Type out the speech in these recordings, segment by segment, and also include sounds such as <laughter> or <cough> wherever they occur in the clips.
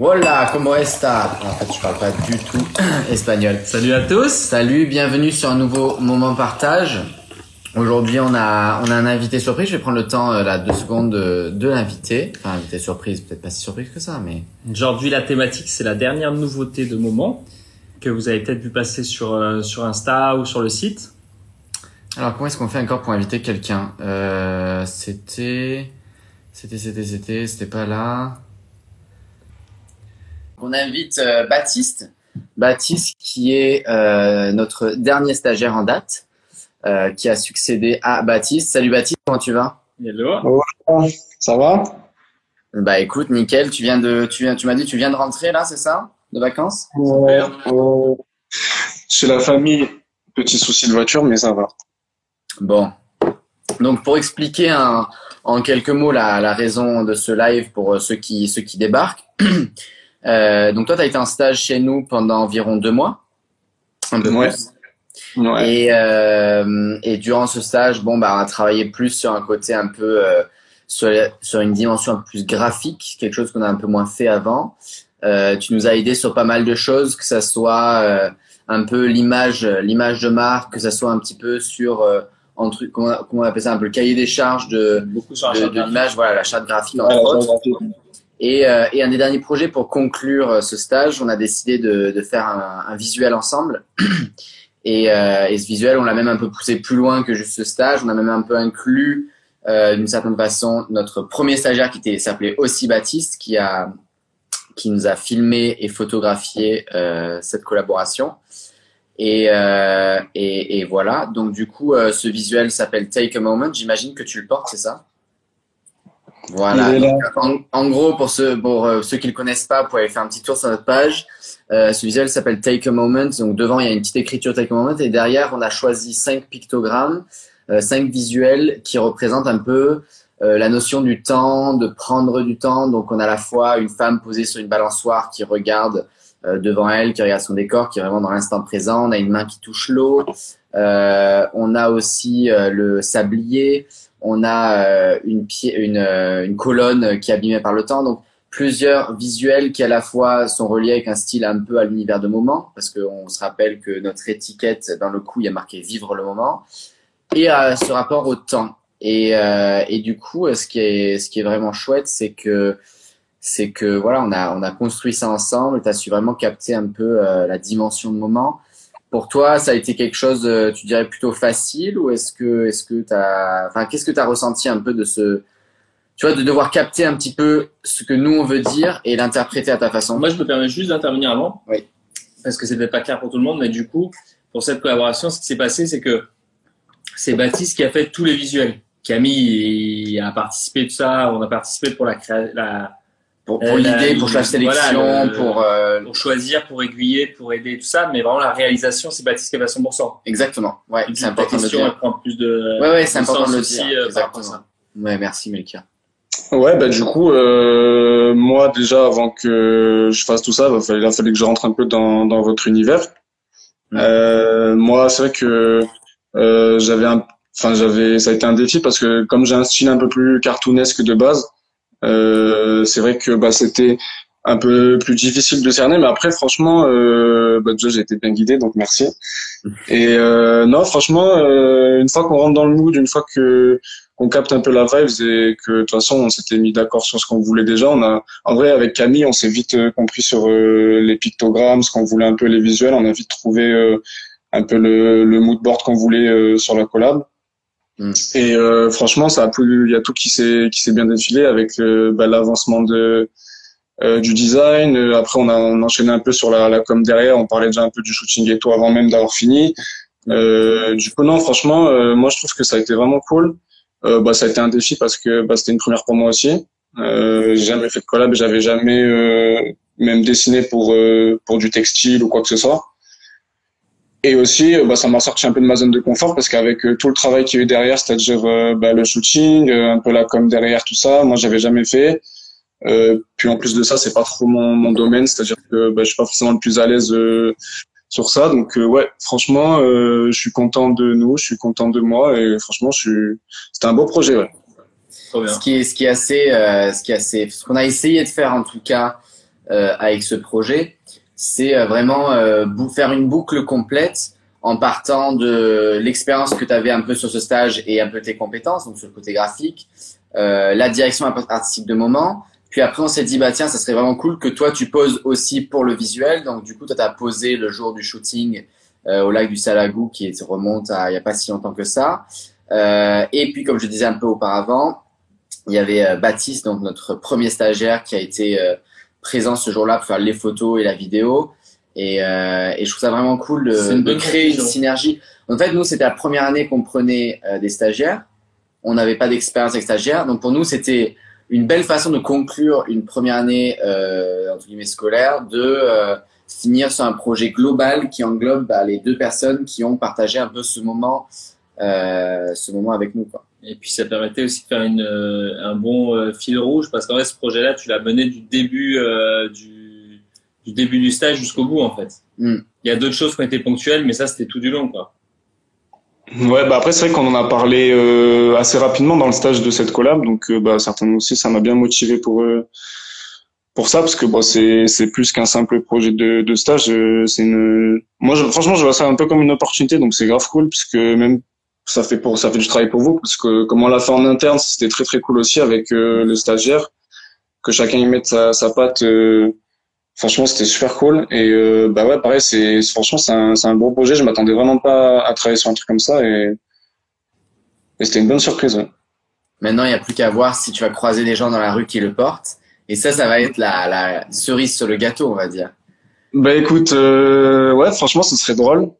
Hola, ¿cómo está En fait, je parle pas du tout <clears throat> espagnol. Salut à tous. Salut, bienvenue sur un nouveau moment partage. Aujourd'hui, on a on a un invité surprise. Je vais prendre le temps euh, là deux secondes de, de l'inviter. Enfin, invité surprise, peut-être pas si surprise que ça, mais Aujourd'hui, la thématique, c'est la dernière nouveauté de moment que vous avez peut-être vu passer sur, euh, sur Insta ou sur le site. alors comment est-ce qu'on fait encore pour inviter quelqu'un? Euh, C'était c'était c'était c'était c'était pas là. On invite euh, Baptiste. Baptiste qui est euh, notre dernier stagiaire en date, euh, qui a succédé à Baptiste. Salut Baptiste, comment tu vas? Hello. Ça va? Bah écoute, nickel. Tu viens de, tu viens, tu m'as dit, tu viens de rentrer là, c'est ça, de vacances? Ouais, euh, Chez la famille, petit souci de voiture, mais ça va. Bon. Donc pour expliquer un- en quelques mots la, la raison de ce live pour ceux qui ceux qui débarquent. <clears throat> Euh, donc toi, tu as été en stage chez nous pendant environ deux mois, un peu Ouais. plus. Ouais. Et, euh, et durant ce stage, bon, bah, on a travaillé plus sur un côté un peu, euh, sur, sur une dimension un peu plus graphique, quelque chose qu'on a un peu moins fait avant. Euh, tu nous as aidé sur pas mal de choses, que ça soit euh, un peu l'image, l'image de marque, que ça soit un petit peu sur, euh, en truc, comment, comment on appelle ça, un peu le cahier des charges de, de, charte de graphique. l'image, voilà, la charte graphique entre autres. Et, euh, et un des derniers projets pour conclure euh, ce stage, on a décidé de, de faire un, un visuel ensemble. <clears throat> Et, euh, et ce visuel, on l'a même un peu poussé plus loin que juste ce stage. On a même un peu inclus, d'une certaine façon, notre premier stagiaire qui s'appelait aussi Baptiste, qui a qui nous a filmé et photographié euh, cette collaboration. Et, euh, et, et voilà. Donc du coup, euh, ce visuel s'appelle Take a Moment. J'imagine que tu le portes, c'est ça? Voilà. En, en gros, pour ceux, pour euh, ceux qui le connaissent pas, vous pouvez aller faire un petit tour sur notre page. Euh, ce visuel s'appelle Take a Moment. Donc devant, il y a une petite écriture Take a Moment et derrière, on a choisi cinq pictogrammes, euh, cinq visuels qui représentent un peu euh, la notion du temps, de prendre du temps. Donc on a à la fois une femme posée sur une balançoire qui regarde euh, devant elle, qui regarde son décor, qui est vraiment dans l'instant présent. On a une main qui touche l'eau. Euh, on a aussi euh, le sablier. On a euh, une, une, euh, une colonne qui est abîmée par le temps. Donc plusieurs visuels qui à la fois sont reliés avec un style un peu à l'univers de moment, parce qu'on se rappelle que notre étiquette dans le coup, il y a marqué vivre le moment, et à ce rapport au temps. Et, euh, et du coup, ce qui est, ce qui est vraiment chouette, c'est que c'est que voilà, on a on a construit ça ensemble. Tu as su vraiment capter un peu euh, la dimension de moment. Pour toi, ça a été quelque chose, euh, tu dirais plutôt facile, ou est-ce que est-ce que t'as, enfin, qu'est-ce que tu as ressenti un peu de ce, tu vois, de devoir capter un petit peu ce que nous on veut dire et l'interpréter à ta façon? Moi, je me permets juste d'intervenir avant. Oui. Parce que c'était pas clair pour tout le monde, mais du coup, pour cette collaboration, ce qui s'est passé, c'est que c'est Baptiste qui a fait tous les visuels. Camille a participé de ça. On a participé pour la créa- la, pour, pour Euh, l'idée, pour la sélection, voilà, le- pour euh, pour choisir, pour aiguiller, pour aider, tout ça. Mais vraiment, la réalisation, c'est Baptiste qui a fait à 100%. exactement. Ouais, c'est ta important de le question, dire. elle prend plus de. Ouais, ouais, c'est de important de le aussi, dire. euh, à Exactement. ça. Ouais, merci Melkia. Ouais, bah du coup, euh, moi déjà avant que je fasse tout ça, bah, fallait- il a fallu que je rentre un peu dans, dans votre univers. Euh, moi, c'est vrai que euh, j'avais un, enfin j'avais, ça a été un défi parce que comme j'ai un style un peu plus cartoonesque de base, euh, c'est vrai que bah c'était un peu plus difficile de cerner, mais après franchement, euh, bah, déjà j'ai été bien guidé, donc merci. Et euh, non, franchement, euh, une fois qu'on rentre dans le mood, une fois que qu'on capte un peu la vibe et que de toute façon on s'était mis d'accord sur ce qu'on voulait déjà. On a, en vrai, avec Camille, on s'est vite euh, compris sur euh, les pictogrammes, ce qu'on voulait un peu les visuels. On a vite trouvé euh, un peu le, le mood board qu'on voulait euh, sur la collab. Mm. Et euh, franchement, ça a plus, il y a tout qui s'est qui s'est bien défilé avec euh, bah, l'avancement de euh, du design. Euh, Après, on a on enchaîné un peu sur la, la com derrière. On parlait déjà un peu du shooting et tout avant même d'avoir fini. Euh, du coup, non, franchement, euh, moi, je trouve que ça a été vraiment cool. Euh, bah, ça a été un défi parce que bah, c'était une première pour moi aussi. Euh, j'ai jamais fait de collab, j'avais jamais euh, même dessiné pour euh, pour du textile ou quoi que ce soit. Et aussi, euh, bah, ça m'a sorti un peu de ma zone de confort parce qu'avec euh, tout le travail qu'il y a eu derrière, c'est-à-dire euh, bah, le shooting, euh, un peu la com derrière, tout ça, moi j'avais jamais fait. Euh, puis en plus de ça, c'est pas trop mon, mon domaine, c'est-à-dire que bah, je suis pas forcément le plus à l'aise euh, sur ça. Donc euh, ouais, franchement, euh, je suis content de nous, je suis content de moi et franchement, je suis. C'était un beau projet. Ouais. Trop bien. Ce qui est, ce qui est assez, euh, ce qui est assez, ce qu'on a essayé de faire en tout cas avec ce projet, c'est vraiment faire une boucle complète en partant de l'expérience que tu avais un peu sur ce stage et un peu tes compétences, donc sur le côté graphique, euh, la direction artistique de moment. Puis après, on s'est dit, bah tiens, ça serait vraiment cool que toi, tu poses aussi pour le visuel. Donc du coup, tu as posé le jour du shooting euh, au lac du Salagou, qui remonte à il n'y a pas si longtemps que ça. Euh, et puis, comme je disais un peu auparavant, il y avait euh, Baptiste, donc notre premier stagiaire, qui a été euh, présent ce jour-là pour faire les photos et la vidéo. Et, euh, et je trouve ça vraiment cool de, de créer une synergie. En fait, nous, c'était la première année qu'on prenait euh, des stagiaires. On n'avait pas d'expérience avec stagiaires. Donc pour nous, c'était une belle façon de conclure une première année euh, entre guillemets scolaire, de euh, finir sur un projet global qui englobe bah, les deux personnes qui ont partagé un peu ce moment, euh, ce moment avec nous. Quoi. Et puis ça permettait aussi de faire une, un bon fil rouge parce qu'en fait, ce projet-là, tu l'as mené du début du du début du stage jusqu'au bout en fait. Hmm. Il y a d'autres choses qui ont été ponctuelles, mais ça c'était tout du long quoi. Ouais, bah après c'est vrai qu'on en a parlé euh, assez rapidement dans le stage de cette collab, donc euh, bah certainement aussi ça m'a bien motivé pour euh, pour ça parce que bon c'est c'est plus qu'un simple projet de, de stage, c'est une moi je, franchement je vois ça un peu comme une opportunité donc c'est grave cool parce que même ça fait pour ça fait du travail pour vous parce que comme on l'a fait en interne c'était très très cool aussi avec le stagiaire que chacun y mette sa sa patte franchement c'était super cool. Et euh, bah ouais pareil c'est franchement c'est un c'est un bon projet. Je m'attendais vraiment pas à travailler sur un truc comme ça et, et c'était une bonne surprise maintenant il y a plus qu'à voir si tu vas croiser des gens dans la rue qui le portent. Et ça ça va être la, la cerise sur le gâteau on va dire. Bah écoute euh, ouais franchement ce serait drôle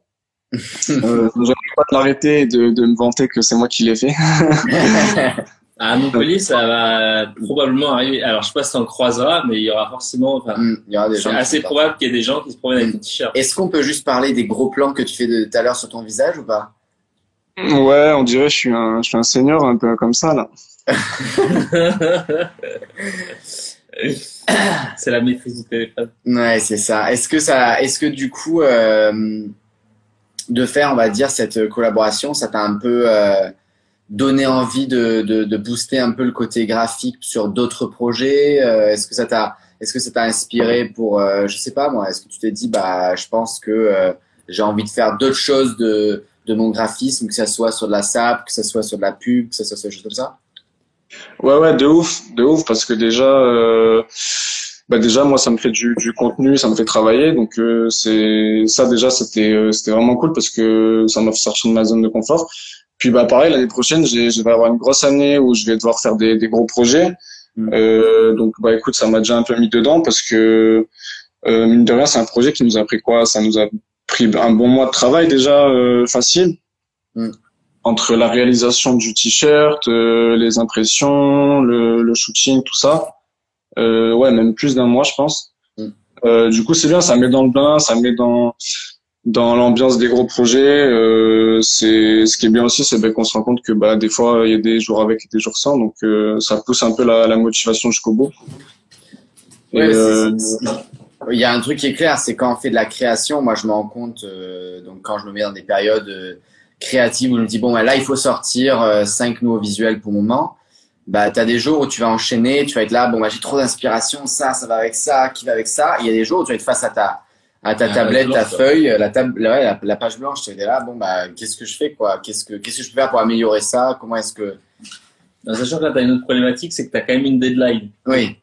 euh, <laughs> j'aurais pas de l'arrêter et de, de me vanter que c'est moi qui l'ai fait <laughs> À Montpellier, ça va probablement arriver. Alors, je sais pas si on croisera, mais il y aura forcément. Enfin, mm, il y aura des gens. C'est assez probable qu'il y ait des gens qui se promènent avec des t-shirts. Est-ce qu'on peut juste parler des gros plans que tu fais de tout à l'heure sur ton visage ou pas? Ouais, on dirait que je suis un, je suis un seigneur un peu comme ça là. <laughs> c'est la maîtrise du téléphone. Ouais, c'est ça. Est-ce que ça, est-ce que du coup, euh, de faire, on va dire, cette collaboration, ça t'a un peu euh, donner envie de, de, de, booster un peu le côté graphique sur d'autres projets euh, Est-ce que ça t'a est-ce que ça t'a inspiré pour euh, je sais pas moi Est-ce que tu t'es dit bah je pense que euh, j'ai envie de faire d'autres choses de de mon graphisme, que ça soit sur de la SAP, que ça soit sur de la pub, que ça soit sur des choses comme ça? Ouais ouais de ouf de ouf parce que déjà bah déjà moi ça me fait du, du contenu, ça me fait travailler donc c'est ça déjà c'était c'était vraiment cool parce que ça m'a fait sortir de ma zone de confort puis bah pareil l'année prochaine, je vais avoir une grosse année où je vais devoir faire des, des gros projets. Mm. Euh, donc bah écoute, ça m'a déjà un peu mis dedans parce que euh, mine de rien, c'est un projet qui nous a pris quoi? Ça nous a pris un bon mois de travail déjà euh, facile. Mm. Entre la réalisation du t-shirt, euh, les impressions, le, le, shooting, tout ça. Euh, ouais, même plus d'un mois, je pense. Mm. Euh, du coup, c'est bien, ça met dans le bain, ça met dans dans l'ambiance des gros projets, euh, c'est ce qui est bien aussi, c'est ben, qu'on se rend compte que bah, des fois il y a des jours avec et des jours sans, donc euh, ça pousse un peu la, la motivation jusqu'au bout. Euh, il y a un truc qui est clair, c'est quand on fait de la création, moi je me rends compte, euh, donc quand je me mets dans des périodes créatives où je me dis bon bah, là il faut sortir cinq nouveaux visuels pour le moment, bah tu as des jours où tu vas enchaîner, tu vas être là bon bah j'ai trop d'inspiration, ça ça va avec ça, qui va avec ça. Il y a des jours où tu vas être face à ta à ta tablette, ta feuille, la table, ouais, la, page blanche, tu es là, bon bah qu'est-ce que je fais quoi? Qu'est-ce que qu'est-ce que je peux faire pour améliorer ça? Comment est-ce que en sachant que là, tu as une autre problématique, c'est que tu as quand même une deadline. Oui.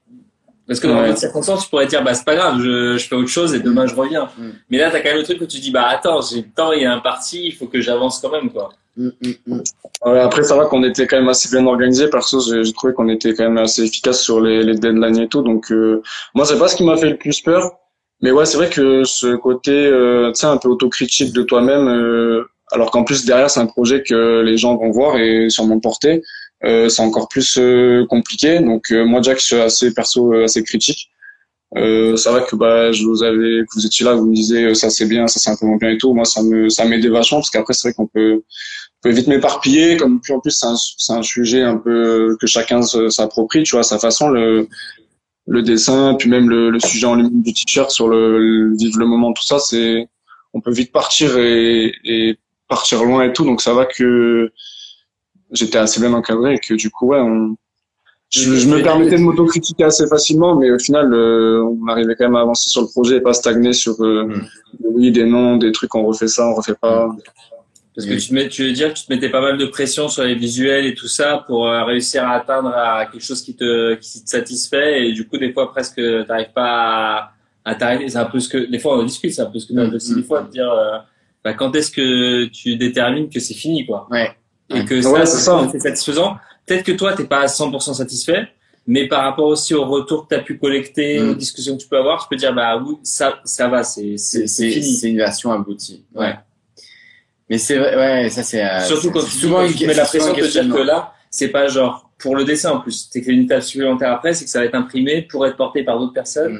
Parce que dans ouais. d'autres circonstances, tu pourrais dire, bah, c'est pas grave, je, je, fais autre chose et demain je reviens. Mm. Mais là, tu as quand même le truc où tu dis, bah, attends, j'ai le temps, il y a un parti, il faut que j'avance quand même, quoi. Mm, mm, après, ça va qu'on était quand même assez bien organisé. Perso, j'ai trouvé qu'on était quand même assez efficace sur les, les deadlines et tout. Donc, euh, moi, c'est pas ce qui m'a fait le plus peur. Mais ouais, c'est vrai que ce côté, euh, tu sais, un peu autocritique de toi-même, euh, alors qu'en plus derrière c'est un projet que les gens vont voir et sûrement porter, c'est encore plus euh, compliqué. Donc euh, moi, Jack, je suis assez perso, assez critique. c'est vrai que bah je vous avais, que vous étiez là, vous me disiez ça c'est bien, ça c'est un peu moins bien et tout. Moi, ça me, ça m'aidait vachement parce qu'après c'est vrai qu'on peut, peut vite m'éparpiller. Comme puis en plus c'est un, c'est un sujet un peu que chacun s'approprie, tu vois, sa façon. Le, le dessin, puis même le, le sujet en ligne du t-shirt sur le, le, vivre le moment, tout ça, c'est on peut vite partir et, et, partir loin et tout. Donc ça va que j'étais assez bien encadré et que du coup ouais, on, je, me permettais de m'autocritiquer assez facilement, mais au final, euh, on arrivait quand même à avancer sur le projet et pas stagner sur euh, mm. oui, des noms, des trucs, on refait ça, on refait pas. Parce que tu, te mets, tu veux dire que tu te mettais pas mal de pression sur les visuels et tout ça pour euh, réussir à atteindre à quelque chose qui te, qui te satisfait et du coup des fois presque t'arrives pas à, à t'arrêter. C'est un peu ce que des fois on discute, c'est un peu ce que tu as aussi des fois de dire bah, quand est-ce que tu détermines que c'est fini quoi? Ouais. Et que ça, c'est satisfaisant peut-être que toi, t'es pas à 100% satisfait, mais par rapport aussi au retour que tu as pu collecter, mm. aux discussions que tu peux avoir, tu peux dire, bah oui, ça, ça va, c'est, c'est, fini. C'est une version aboutie. Ouais. Mais c'est vrai, ouais, ça c'est. Euh, Surtout quand tu, souvent tu mets la pression de dire que là, c'est pas genre pour le dessin en plus. T'es une étape supplémentaire après, c'est que ça va être imprimé pour être porté par d'autres personnes.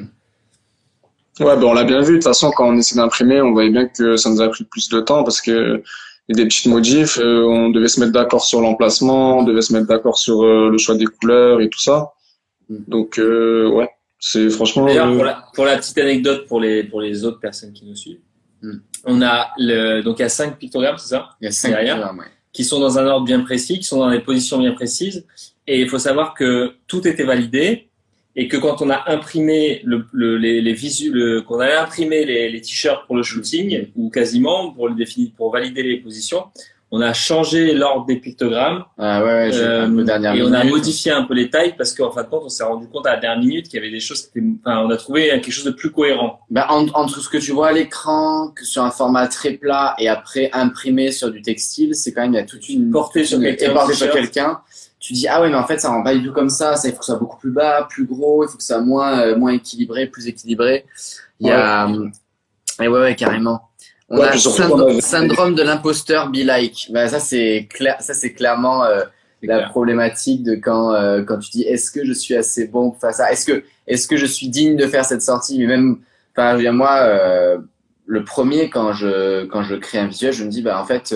Mm. Ouais, ben on l'a bien vu. De toute façon, quand on essaie d'imprimer, on voyait bien que ça nous a pris plus de temps parce que des petites modifs. Euh, on devait se mettre d'accord sur l'emplacement, on devait se mettre d'accord sur euh, le choix des couleurs et tout ça. Mm. Donc euh, ouais, c'est franchement. D'ailleurs, pour la, pour la petite anecdote pour les pour les autres personnes qui nous suivent, mm. on a le donc il y a cinq pictogrammes, c'est ça? Il y a cinq pictogrammes, ouais. qui sont dans un ordre bien précis, qui sont dans des positions bien précises. Et il faut savoir que tout était validé et que quand on a imprimé le, le, les, les visu, qu'on a imprimé les, les t-shirts pour le shooting ou quasiment pour le définir, pour valider les positions, on a changé l'ordre des pictogrammes. Ah ouais, ouais euh, et on a modifié un peu les tailles parce qu'en fin de compte, on s'est rendu compte à la dernière minute qu'il y avait des choses qui étaient, enfin, on a trouvé quelque chose de plus cohérent. Ben, entre ce que tu vois à l'écran, que sur un format très plat et après imprimé sur du textile, c'est quand même, il y a toute une portée sur quelqu'un. Portée sur quelqu'un tu dis ah ouais mais en fait ça rend pas du tout comme ça ça il faut que ça soit beaucoup plus bas plus gros il faut que ça soit moins euh, moins équilibré plus équilibré. Il y a euh, et ouais ouais carrément. On a syndrome, syndrome de l'imposteur be like. Bah, ça c'est clair ça c'est clairement euh, la problématique de quand quand tu dis est-ce que je suis assez bon pour faire ça? Est-ce que est-ce que je suis digne de faire cette sortie? Mais même enfin moi le premier quand je quand je crée un visuel je me dis bah en fait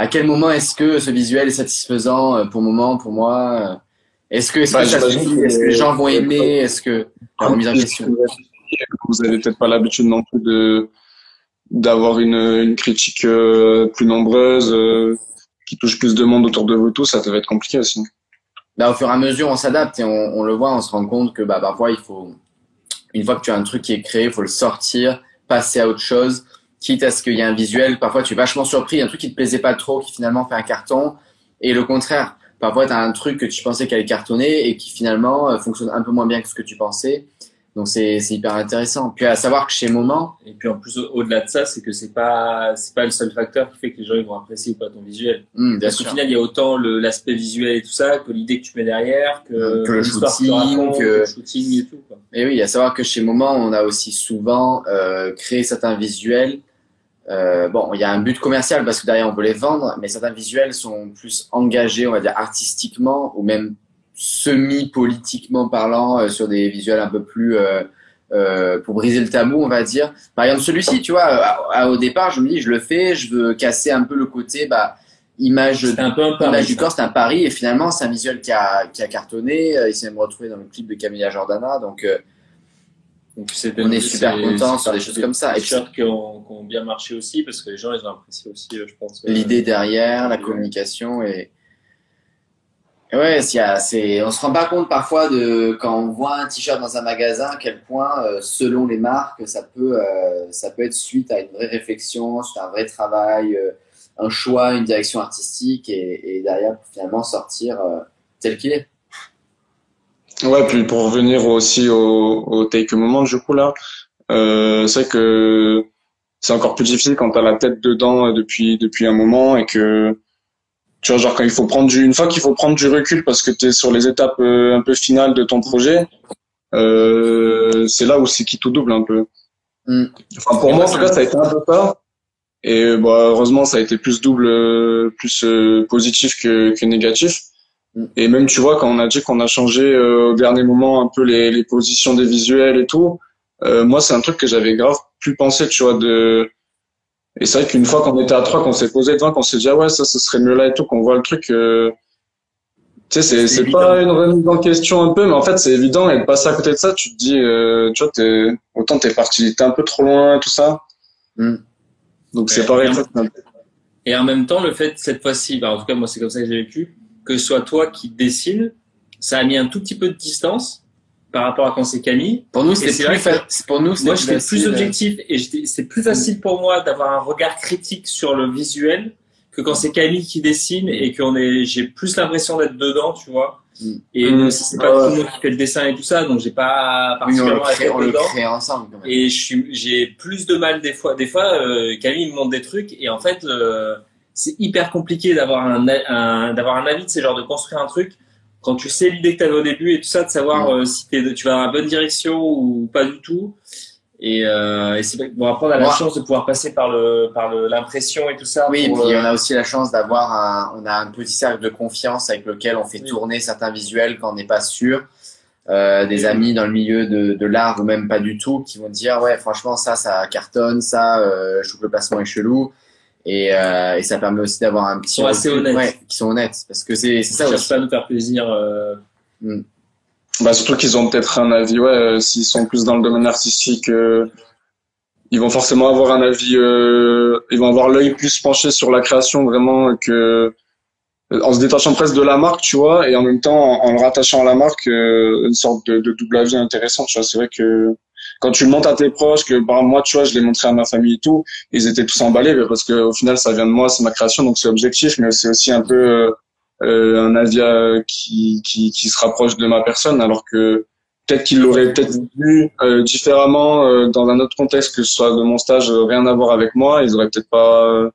à quel moment est-ce que ce visuel est satisfaisant euh, pour le moment, pour moi euh, Est-ce que, que, bah, est-ce que les gens vont aimer? Est-ce que la remise en question? Vous avez peut-être pas l'habitude non plus de d'avoir une, une critique euh, plus nombreuse, qui touche plus de monde autour de vous tous, ça devait être compliqué aussi. Bah, au fur et à mesure, on s'adapte et on, on, le voit, on se rend compte que bah, parfois, il faut, une fois que tu as un truc qui est créé, il faut le sortir, passer à autre chose quitte à ce qu'il y ait un visuel. Parfois, tu es vachement surpris, un truc qui te plaisait pas trop, qui finalement fait un carton. Et le contraire. Parfois, tu as un truc que tu pensais qu'elle allait cartonner et qui finalement euh, fonctionne un peu moins bien que ce que tu pensais. Donc c'est hyper intéressant. Puis à savoir que chez Moment. Et puis en plus au-delà de ça, c'est que c'est pas c'est pas le seul facteur qui fait que les gens ils vont apprécier ou pas ton visuel. Mmh, Parce qu'au final il y a autant l'aspect visuel et tout ça que l'idée que tu mets derrière, que, que le shooting, que... le shooting et tout. Quoi. Et oui, à savoir que chez Moment on a aussi souvent euh, créé certains visuels euh, bon, il y a un but commercial parce que derrière on veut les vendre, mais certains visuels sont plus engagés, on va dire artistiquement ou même semi-politiquement parlant euh, sur des visuels un peu plus euh, pour briser le tabou, on va dire. Par exemple, celui-ci, tu vois, au départ, je me dis, je le fais, je veux casser un peu le côté, bah, image, un peu un image du corps, c'est un pari, et finalement, c'est un visuel qui a, qui a cartonné. Il s'est même retrouvé dans le clip de Camilla Jordana, donc on est super content sur des choses comme ça. Et shirts qui ont, qui ont, bien marché aussi parce que les gens ils ont apprécié aussi, euh, je pense. Euh, L'idée derrière, la communication et, ouais, c'est, on se rend pas compte parfois de quand on voit un t-shirt dans un magasin à quel point, euh, selon les marques, ça peut, ça peut être suite à une vraie réflexion, suite à un vrai travail, un choix, une direction artistique et, et derrière pour finalement sortir tel qu'il est. Ouais, puis pour revenir aussi au, au take moment du coup là, euh, c'est que c'est encore plus difficile quand t'as la tête dedans depuis depuis un moment et que tu vois genre quand il faut prendre du une fois qu'il faut prendre du recul parce que tu es sur les étapes euh, un peu finales de ton projet, euh, c'est là où c'est qui tout double un peu. Mm. Enfin pour moi en tout cas ça a été un peu ça. Et bah, heureusement ça a été plus double, plus euh, positif que, que négatif. Et même, tu vois, quand on a dit qu'on a changé euh, au dernier moment un peu les, les positions des visuels et tout, euh, moi, c'est un truc que j'avais grave plus pensé, tu vois, de... Et c'est vrai qu'une fois qu'on était à trois, qu'on s'est posé devant, qu'on s'est dit, ah ouais, ça, ce serait mieux là et tout, qu'on voit le truc... Euh... Tu sais, c'est, c'est pas une remise en question un peu, mais en fait, c'est évident. Et de passer à côté de ça, tu te dis, euh, tu vois, t'es, autant t'es parti, t'es un peu trop loin, tout ça. Mm. Donc c'est pareil. Et en même temps, le fait, cette fois-ci, bah, en tout cas, moi, c'est comme ça que j'ai vécu, que ce soit toi qui dessine ça a mis un tout petit peu de distance par rapport à quand c'est Camille. Pour nous, c'était plus, fa... pour nous, moi, j'étais plus objectif et c'est plus facile pour moi d'avoir un regard critique sur le visuel que quand c'est Camille qui dessine et qu'on est, j'ai plus l'impression d'être dedans, tu vois. Mm. Et mmh. c'est pas tout le monde qui fait le dessin et tout ça, donc j'ai pas particulièrement oui, on le crée, ensemble. Quand même. Et j'ai plus de mal des fois. Des fois, euh, Camille me montre des trucs et en fait, euh, c'est hyper compliqué d'avoir un, un d'avoir un avis de ces genre de construire un truc quand tu sais l'idée que tu avais au début et tout ça, de savoir euh, si tu vas dans la bonne direction ou pas du tout. Et, euh, et c'est bon après on a la chance de pouvoir passer par le par l'impression et tout ça. Oui, et puis euh, on a aussi la chance d'avoir un on a un petit cercle de confiance avec lequel on fait tourner certains visuels quand on n'est pas sûr. Euh, des amis dans le milieu de, de l'art ou même pas du tout qui vont dire ouais franchement ça ça cartonne ça euh, je trouve que le placement est chelou et, euh, et ça permet aussi d'avoir un petit qui sont assez honnêtes ouais, qui sont honnêtes parce que c'est c'est ça aussi. pas à nous faire plaisir euh... mm. Bah, surtout qu'ils ont peut-être un avis, ouais, euh, s'ils sont plus dans le domaine artistique, euh, ils vont forcément avoir un avis, euh, ils vont avoir l'œil plus penché sur la création vraiment que euh, en se détachant presque de la marque, tu vois, et en même temps en, en le rattachant à la marque, une sorte de, de, double avis intéressant, tu vois. C'est vrai que quand tu le montres à tes proches, que par moi, tu vois, je l'ai montré à ma famille et tout, ils étaient tous emballés parce que au final, ça vient de moi, c'est ma création, donc c'est objectif, mais c'est aussi un peu euh, un avis euh, qui, qui, qui, se rapproche de ma personne, alors que peut-être qu'il l'aurait peut-être vu euh, différemment euh, dans un autre contexte que ce soit de mon stage, rien à voir avec moi, ils auraient peut-être pas.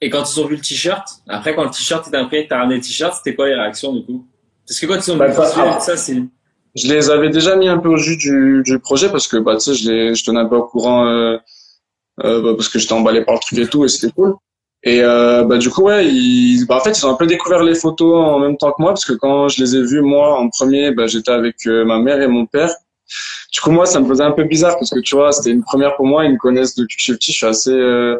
Et quand ils ont vu le t-shirt, après quand le t-shirt est imprimé, t'as ramené le t-shirt, c'était quoi les réactions du coup? Parce que quand ils ont vu bah, le ça c'est. Je les avais déjà mis un peu au jus du, du projet parce que bah tu sais je les je tenais un peu au courant euh, bah, parce que j'étais emballé par le truc et tout et c'était cool. Et euh, bah, du coup, ouais, ils, bah, en fait, ils ont un peu découvert les photos en même temps que moi, parce que quand je les ai vues, moi, en premier, bah, j'étais avec euh, ma mère et mon père. Du coup, moi, ça me faisait un peu bizarre, parce que tu vois, c'était une première pour moi, ils me connaissent depuis que je suis petit, je suis assez... Euh,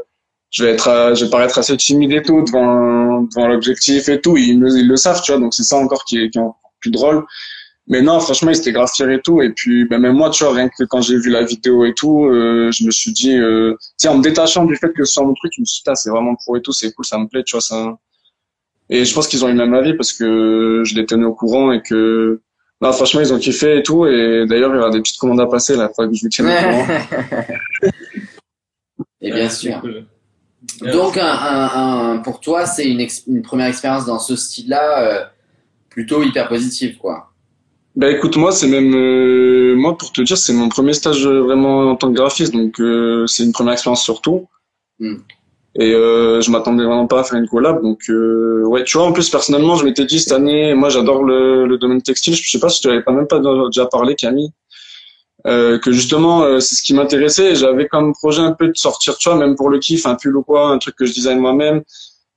je vais être, euh, je vais paraître assez timide et tout devant, devant l'objectif et tout. Ils, ils le savent, tu vois, donc c'est ça encore qui est, qui est plus drôle. Mais non, franchement, ils étaient grave fiers et tout. Et puis, ben, même moi, tu vois, rien que quand j'ai vu la vidéo et tout, euh, je me suis dit, euh, tiens, en me détachant du fait que ce soit mon truc, je me suis dit, c'est vraiment pro et tout, c'est cool, ça me plaît, tu vois, ça. Et je pense qu'ils ont eu le même avis parce que je les tenais au courant et que, non, franchement, ils ont kiffé et tout. Et d'ailleurs, il y aura des petites commandes à passer, là, faut que je vous tienne au courant. <laughs> et bien sûr. Donc, un, un, un, pour toi, c'est une, une, première expérience dans ce style-là, euh, plutôt hyper positive, quoi. Bah écoute, moi c'est même euh, moi pour te dire c'est mon premier stage euh, vraiment en tant que graphiste donc euh, c'est une première expérience surtout. Mm. Et euh, je m'attendais vraiment pas à faire une collab donc ouais tu vois en plus personnellement je m'étais dit cette année moi j'adore le, le, domaine textile je sais pas si tu avais pas même pas déjà parlé Camille que justement c'est ce qui m'intéressait j'avais comme projet un peu de sortir tu vois même pour le kiff un pull ou quoi un truc que je design moi-même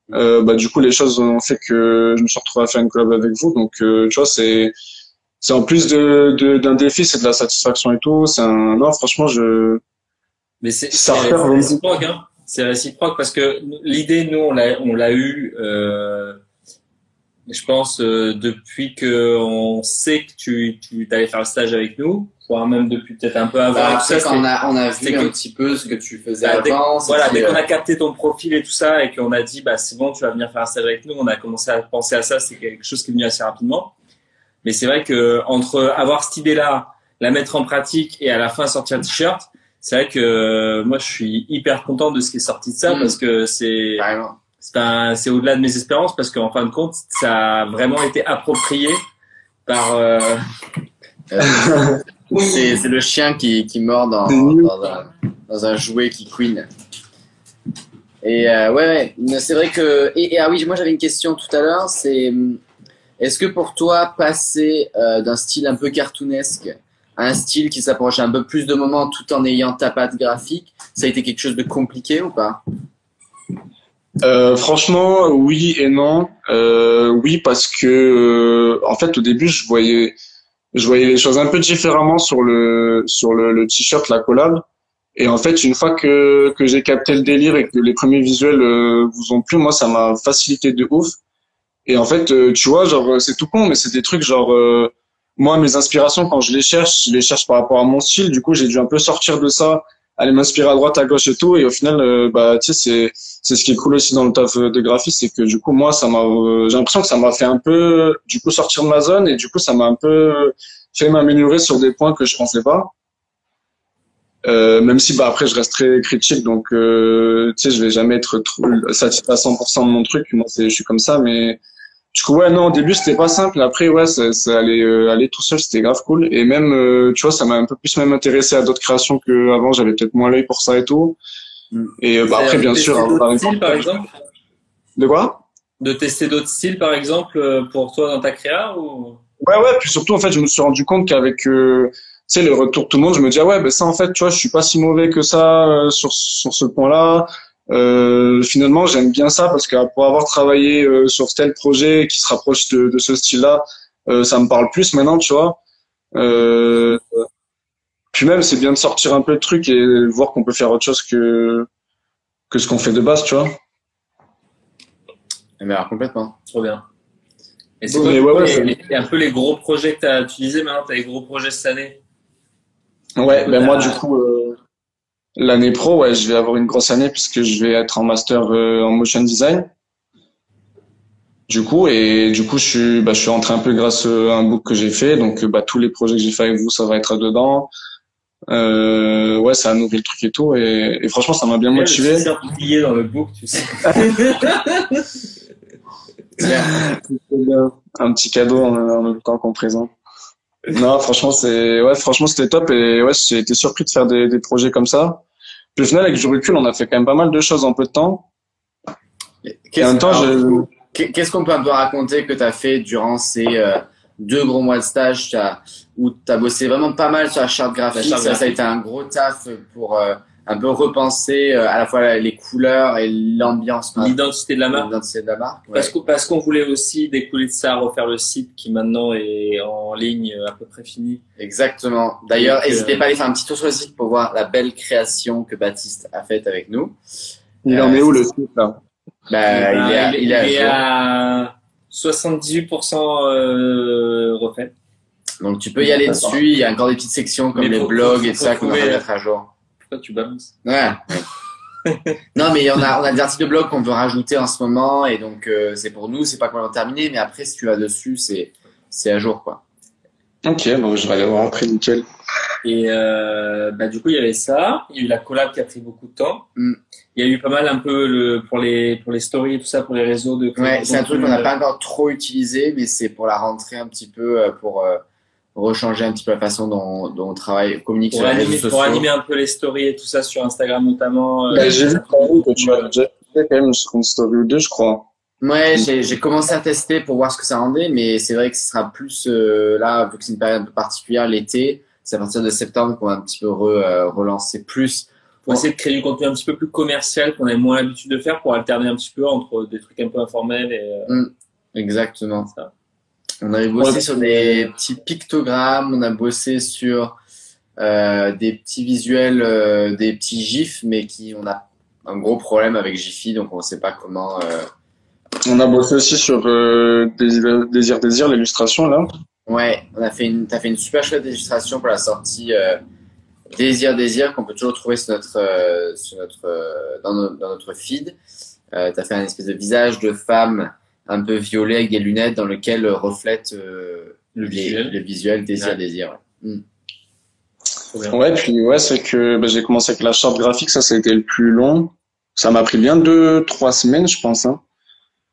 bah du coup les choses ont fait que je me suis retrouvé à faire une collab avec vous donc tu vois c'est c'est en plus de, d'un défi, c'est de la satisfaction et tout. C'est un, non, franchement, je. Mais c'est, c'est réciproque, hein. C'est réciproque parce que l'idée, nous, on l'a, on l'a eu, euh, je pense, euh, depuis que on sait que tu, tu allais faire le stage avec nous, voire même depuis peut-être un peu avant. Bah, ça, on a, on a vu un petit peu ce que tu faisais bah, avant. voilà, dès qu'on a capté ton profil et tout ça et qu'on a dit, bah, c'est bon, tu vas venir faire un stage avec nous, on a commencé à penser à ça, c'est quelque chose qui est venu assez rapidement. Mais c'est vrai que entre avoir cette idée-là, la mettre en pratique et à la fin sortir un t-shirt, c'est vrai que euh, moi je suis hyper content de ce qui est sorti de ça mm. parce que c'est c'est au-delà de mes espérances parce qu'en fin de compte ça a vraiment été approprié par euh... <laughs> euh c'est le chien qui, qui mord dans, dans, un, dans un jouet qui queen. Et euh, ouais, ouais c'est vrai que et, et, ah oui moi j'avais une question tout à l'heure c'est est-ce que pour toi, passer euh, d'un style un peu cartoonesque à un style qui s'approche un peu plus de moments tout en ayant ta patte graphique, ça a été quelque chose de compliqué ou pas? Euh, franchement, oui et non. Euh, oui, parce que en fait, au début, je voyais, je voyais les choses un peu différemment sur le sur le, t-shirt, la collab. Et en fait, une fois que que j'ai capté le délire et que les premiers visuels vous ont plu, moi, ça m'a facilité de ouf. Et en fait, euh, tu vois, genre, c'est tout con, mais c'est des trucs genre, euh, moi, mes inspirations, quand je les cherche, je les cherche par rapport à mon style. Du coup, j'ai dû un peu sortir de ça aller m'inspirer à droite, à gauche et tout. Et au final, euh, bah, tu sais, c'est, c'est ce qui est cool aussi dans le taf de graphiste, c'est que du coup, moi, ça m'a, euh, j'ai l'impression que ça m'a fait un peu, du coup, sortir de ma zone et du coup, ça m'a un peu fait m'améliorer sur des points que je pensais pas. Euh, même si bah après je reste très critique donc euh, tu sais je vais jamais être trop satisfait à 100% de mon truc moi c'est je suis comme ça mais du coup, ouais, non, au début, c'était pas simple. Après, ouais, ça, ça allait euh, aller tout seul, c'était grave cool. Et même, euh, tu vois, ça m'a un peu plus même intéressé à d'autres créations qu'avant. J'avais peut-être moins l'œil pour ça et tout. Mm. Et euh, bah, après, bien sûr, hein, par, styles, par exemple. De quoi? De tester d'autres styles, par exemple, pour toi dans ta créa ou? Ouais, ouais. Puis surtout, en fait, je me suis rendu compte qu'avec tu sais, le retour de tout le monde, je me dis, ah ouais, ben ça, en fait, tu vois, je suis pas si mauvais que ça sur, sur ce point-là. Euh, finalement, j'aime bien ça parce que pour avoir travaillé euh, sur tel projet qui se rapproche de, de ce style-là, euh, ça me parle plus maintenant, tu vois. Euh, puis même, c'est bien de sortir un peu le truc et voir qu'on peut faire autre chose que que ce qu'on fait de base, tu vois. Mais alors, complètement. Trop bien. Et c'est ouais, ouais, un peu les gros projets que tu as utilisés maintenant, tu as les gros projets cette année? Ouais, ben moi, du coup, euh, L'année pro, ouais, je vais avoir une grosse année puisque je vais être en master euh, en motion design. Du coup, et du coup, je suis, bah, je suis rentré un peu grâce à un book que j'ai fait. Donc, bah, tous les projets que j'ai fait avec vous, ça va être dedans. Euh, ouais, ça a nourri le truc et tout. Et, et franchement, ça m'a bien motivé. Je dans le book, tu sais. <laughs> un petit cadeau en, même temps qu'on présente. Non, franchement, c'est, ouais, franchement, c'était top et ouais, j'ai été surpris de faire des, des projets comme ça. Puis au final, avec du recul, on a fait quand même pas mal de choses en peu de temps. Qu'est-ce qu'on peut un peu raconter que tu as fait durant ces euh, deux gros mois de stage où tu as bossé vraiment pas mal sur la charte graphique, ça, ça, a été un gros taf pour euh, un peu repenser euh, à la fois les couleurs et l'ambiance. L'identité de la marque. L'identité de la marque. Parce qu'on parce qu'on voulait aussi découler de ça, refaire le site qui maintenant est en ligne à peu près fini. Exactement. D'ailleurs, n'hésitez euh, pas à aller faire un petit tour sur le site pour voir la belle création que Baptiste a faite avec nous. Il en est où le site là? Bah, il, est à, il, est à, 78% euh, refait. Donc tu peux y aller dessus. Il y a encore des petites sections comme les blogs et tout ça qu'on va mettre à jour tu balances. Ouais. <laughs> non, mais on a, on a des articles de blog qu'on veut rajouter en ce moment et donc euh, c'est pour nous, c'est pas complètement terminé, mais après si tu vas dessus, c'est c'est à jour quoi. Ok, bon, je vais aller voir après, nickel. Et euh, bah, du coup, il y avait ça. Il y a eu la collab qui a pris beaucoup de temps. Mm. Il y a eu pas mal un peu le, pour les pour les stories et tout ça, pour les réseaux de. Ouais, c'est un truc qu'on n'a pas encore trop utilisé, mais c'est pour la rentrée un petit peu euh, pour rechanger un petit peu la façon dont, dont on travaille, communique pour sur les réseaux sociaux. Pour animer un peu les stories et tout ça sur Instagram notamment. Euh, bah, j'ai vu que tu as déjà fait quand même sur une story ou deux, je crois. Ouais, j'ai commencé à tester pour voir ce que ça rendait, mais c'est vrai que ce sera plus euh, là, vu que c'est une période un peu particulière, l'été, c'est à partir de septembre qu'on va un petit peu re, euh, relancer plus. Pour essayer de créer du contenu un petit peu plus commercial qu'on a moins l'habitude de faire pour alterner un petit peu entre des trucs un peu informels et. Mmh, exactement. Ça. On avait bossé sur des petits pictogrammes, on a bossé sur euh, des petits visuels, euh, des petits gifs, mais qui on a un gros problème avec Jiffy, donc on ne sait pas comment. Euh... On a bossé aussi sur Désir Désir, Désir l'illustration là. Ouais, on a fait une, t'as fait une super chouette illustration pour la sortie Désir Désir qu'on peut toujours trouver sur notre, sur notre, dans, dans, notre feed. Euh, t'as fait un espèce de visage de femme un peu violet avec des lunettes dans lequel reflète euh, le, visuel. le visuel désir désir. Ouais. Hmm. ouais, puis ouais, c'est que bah, j'ai commencé avec la charte graphique, ça, ça a été le plus long. Ça m'a pris bien deux, trois semaines, je pense. Hein.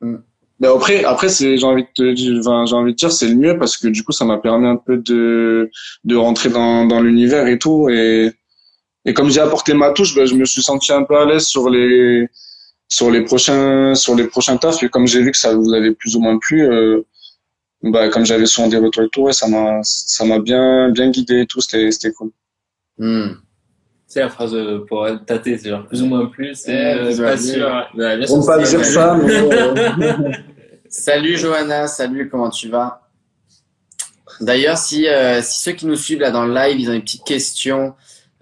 Hmm. Mais après, après, c'est, j'ai envie de j'ai envie de dire, c'est le mieux parce que du coup, ça m'a permis un peu de, de rentrer dans, dans l'univers et tout. Et, et comme j'ai apporté ma touche, bah, je me suis senti un peu à l'aise sur les, sur les prochains sur les prochains tafs et comme j'ai vu que ça vous avait plus ou moins plu euh, bah comme j'avais souvent des retours et tout ça m'a ça m'a bien bien guidé et tout c'était c'était cool. Hmm. c'est la phrase euh, pour tâter c'est genre plus ou moins plus c'est euh, pas sûr. bah, on pas dire ça <laughs> salut Johanna. Salut comment tu vas? D'ailleurs si si ceux qui nous suivent là dans le live ils ont une petite question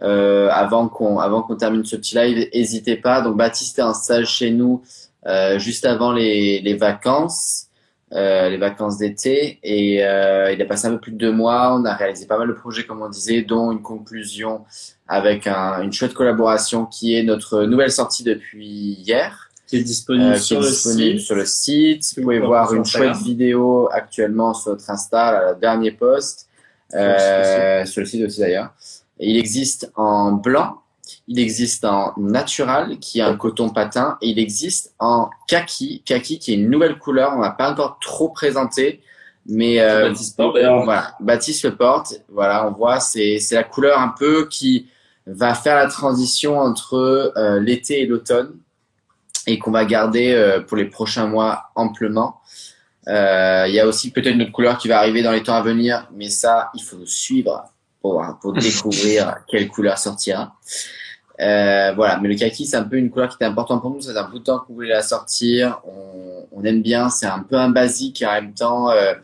euh, avant qu'on avant qu'on termine ce petit live, n'hésitez pas. Donc Baptiste est en stage chez nous euh, juste avant les, les vacances. euh, les vacances d'été et euh, il a passé un peu plus de deux mois. On a réalisé pas mal de projets, comme on disait, dont une conclusion avec un, une chouette collaboration qui est notre nouvelle sortie depuis hier. Qui est disponible, euh, qui sur, est le disponible site. sur le site. Vous pouvez Sur voir une Instagram. chouette vidéo actuellement sur notre Insta, là, le dernier post, euh, sur le site aussi d'ailleurs. Il existe en blanc, il existe en natural, qui est un coton patin, et il existe en kaki, kaki qui est une nouvelle couleur, on n'a pas encore trop présenté, mais euh, Baptiste Porte, voilà, Baptiste le porte. Voilà, on voit, c'est c'est la couleur un peu qui va faire la transition entre euh, l'été et l'automne et qu'on va garder euh, pour les prochains mois amplement. Euh, Il y a aussi peut-être une autre couleur qui va arriver dans les temps à venir, mais ça, il faut nous suivre pour, pour <laughs> découvrir quelle couleur sortira. Euh, voilà, mais le kaki, c'est un peu une couleur qui était importante pour nous. Ça fait un bout de temps qu'on voulait la sortir. On, on aime bien. C'est un peu un basique et en même temps euh,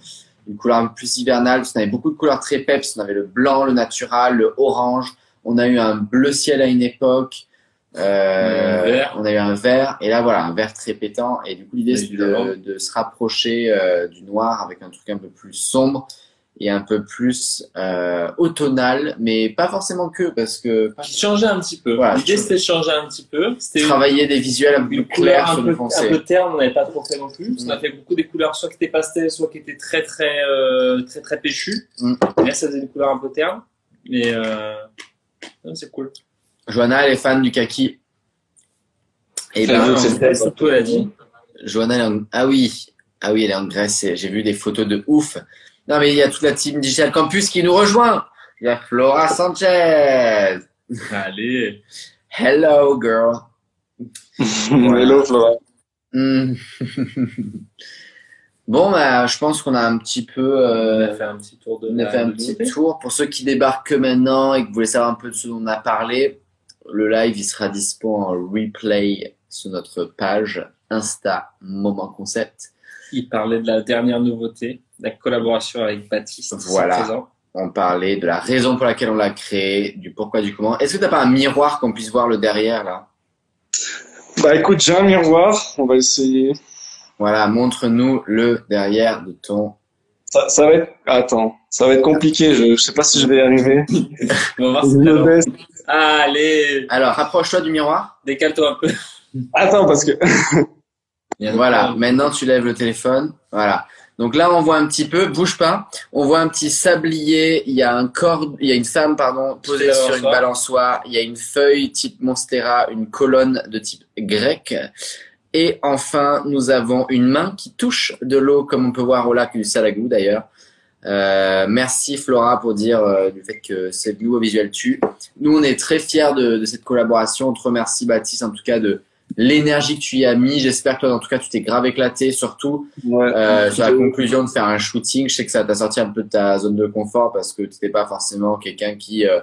une couleur un peu plus hivernale. Parce qu'on avait beaucoup de couleurs très peps. On avait le blanc, le natural, le orange. On a eu un bleu ciel à une époque. Euh, vert. on a eu un vert. Et là, voilà, un vert très pétant. Et du coup, l'idée, c'est de se rapprocher euh, du noir avec un truc un peu plus sombre et un peu plus euh, automnal, mais pas forcément que, parce que Qui changeait un petit peu. Voilà, L'idée, c'était de changer un petit peu. C'était travailler des visuels un peu plus clairs un sur peu, un peu terne, on n'avait pas trop fait non plus. parce qu'on Mm. a fait beaucoup des couleurs soit qui étaient pastels, soit qui étaient très très euh, très très péchues. Mm. Et là, ça faisait une couleur un peu terne. Mais euh... c'est cool. Johanna, elle est fan du kaki. Et ben, bien, c'est- surtout, elle a dit. Johanna, elle est en... ah oui, ah oui, elle est en Grèce. J'ai vu des photos de ouf. Non, mais il y a toute la team Digital Campus qui nous rejoint. Il y a Flora Sanchez. Allez. Hello, girl. <laughs> Hello, Flora. Hmm. <laughs> bon, bah, je pense qu'on a un petit peu, On euh, a fait un petit tour de on a fait un petit tour. Pour ceux qui débarquent que maintenant et que vous voulez savoir un peu de ce dont on a parlé, le live, il sera dispo en replay sur notre page Insta Moment Concept. Il parlait de la dernière nouveauté, la collaboration avec Baptiste. Voilà. On parlait de la raison pour laquelle on l'a créé, du pourquoi, du comment. Est-ce que t'as pas un miroir qu'on puisse voir le derrière, là? Bah écoute, j'ai un miroir, on va essayer. Voilà, montre-nous le derrière de ton. Ça, ça va être. Attends, ça va être compliqué, je, je sais pas si je vais y arriver. <laughs> On va voir Je si. Allez, Alors, rapproche-toi du miroir. décale-toi un peu. Attends, parce que. Voilà, <laughs> maintenant tu lèves le téléphone. Voilà. Donc là, on voit un petit peu, bouge pas. On voit un petit sablier. Il y a un corps, il y a une femme, pardon, posée sur une balançoire. balançoire. Il y a une feuille type Monstera, une colonne de type grec. Et enfin, nous avons une main qui touche de l'eau, comme on peut voir au lac du Salagou d'ailleurs. Euh, merci Flora pour dire euh, du fait que c'est nouveau visuel tue. Nous, on est très fiers de, de cette collaboration. On te remercie Baptiste en tout cas de l'énergie que tu y as mis. J'espère que en tout cas tu t'es grave éclaté, surtout Ouais. euh, sur la conclusion de faire un shooting. Je sais que ça t'a sorti un peu de ta zone de confort parce que tu n'étais pas forcément quelqu'un qui euh,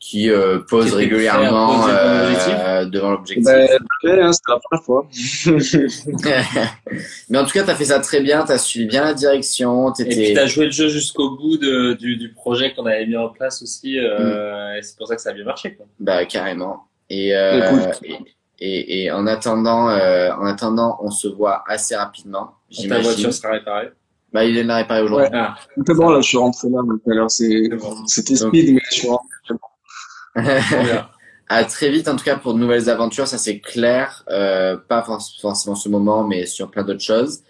qui euh, pose Qui régulièrement devant euh, l'objectif. devant l'objectif. Ouais, hein, c'était la première fois. <laughs> Mais en tout cas, tu as fait ça très bien, tu as suivi bien la direction, Et puis t'étais t'as joué le jeu jusqu'au bout de, du, du projet qu'on avait mis en place aussi, Mm. euh, et c'est pour ça que ça a bien marché. Quoi. bah carrément. Et, euh, Écoute. et, et, et en attendant, euh, en attendant, on se voit assez rapidement. Ta voiture sera réparée. Bah, il l'a réparé aujourd'hui. Ah, C'est bon, là, je suis rentré là, tout à l'heure, c'est, c'est bon. c'était speed, mais je suis rentré. <laughs> À très vite, en tout cas, pour de nouvelles aventures, ça c'est clair. Euh, pas for- forcément ce moment, mais sur plein d'autres choses.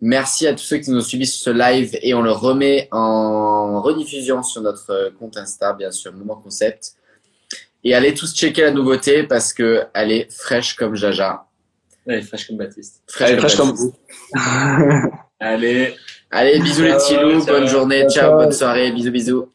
Merci à tous ceux qui nous ont suivis sur ce live et on le remet en rediffusion sur notre euh, compte Insta, bien sûr, Moment Concept. Et allez tous checker la nouveauté parce que elle est fraîche comme Jaja. Elle est fraîche comme Baptiste. Fraîche, comme Baptiste. vous. Allez. Allez, bisous les Ciao, petits loups, bonne journée, Ciao, ciao, ciao. bonne soirée, bisous bisous.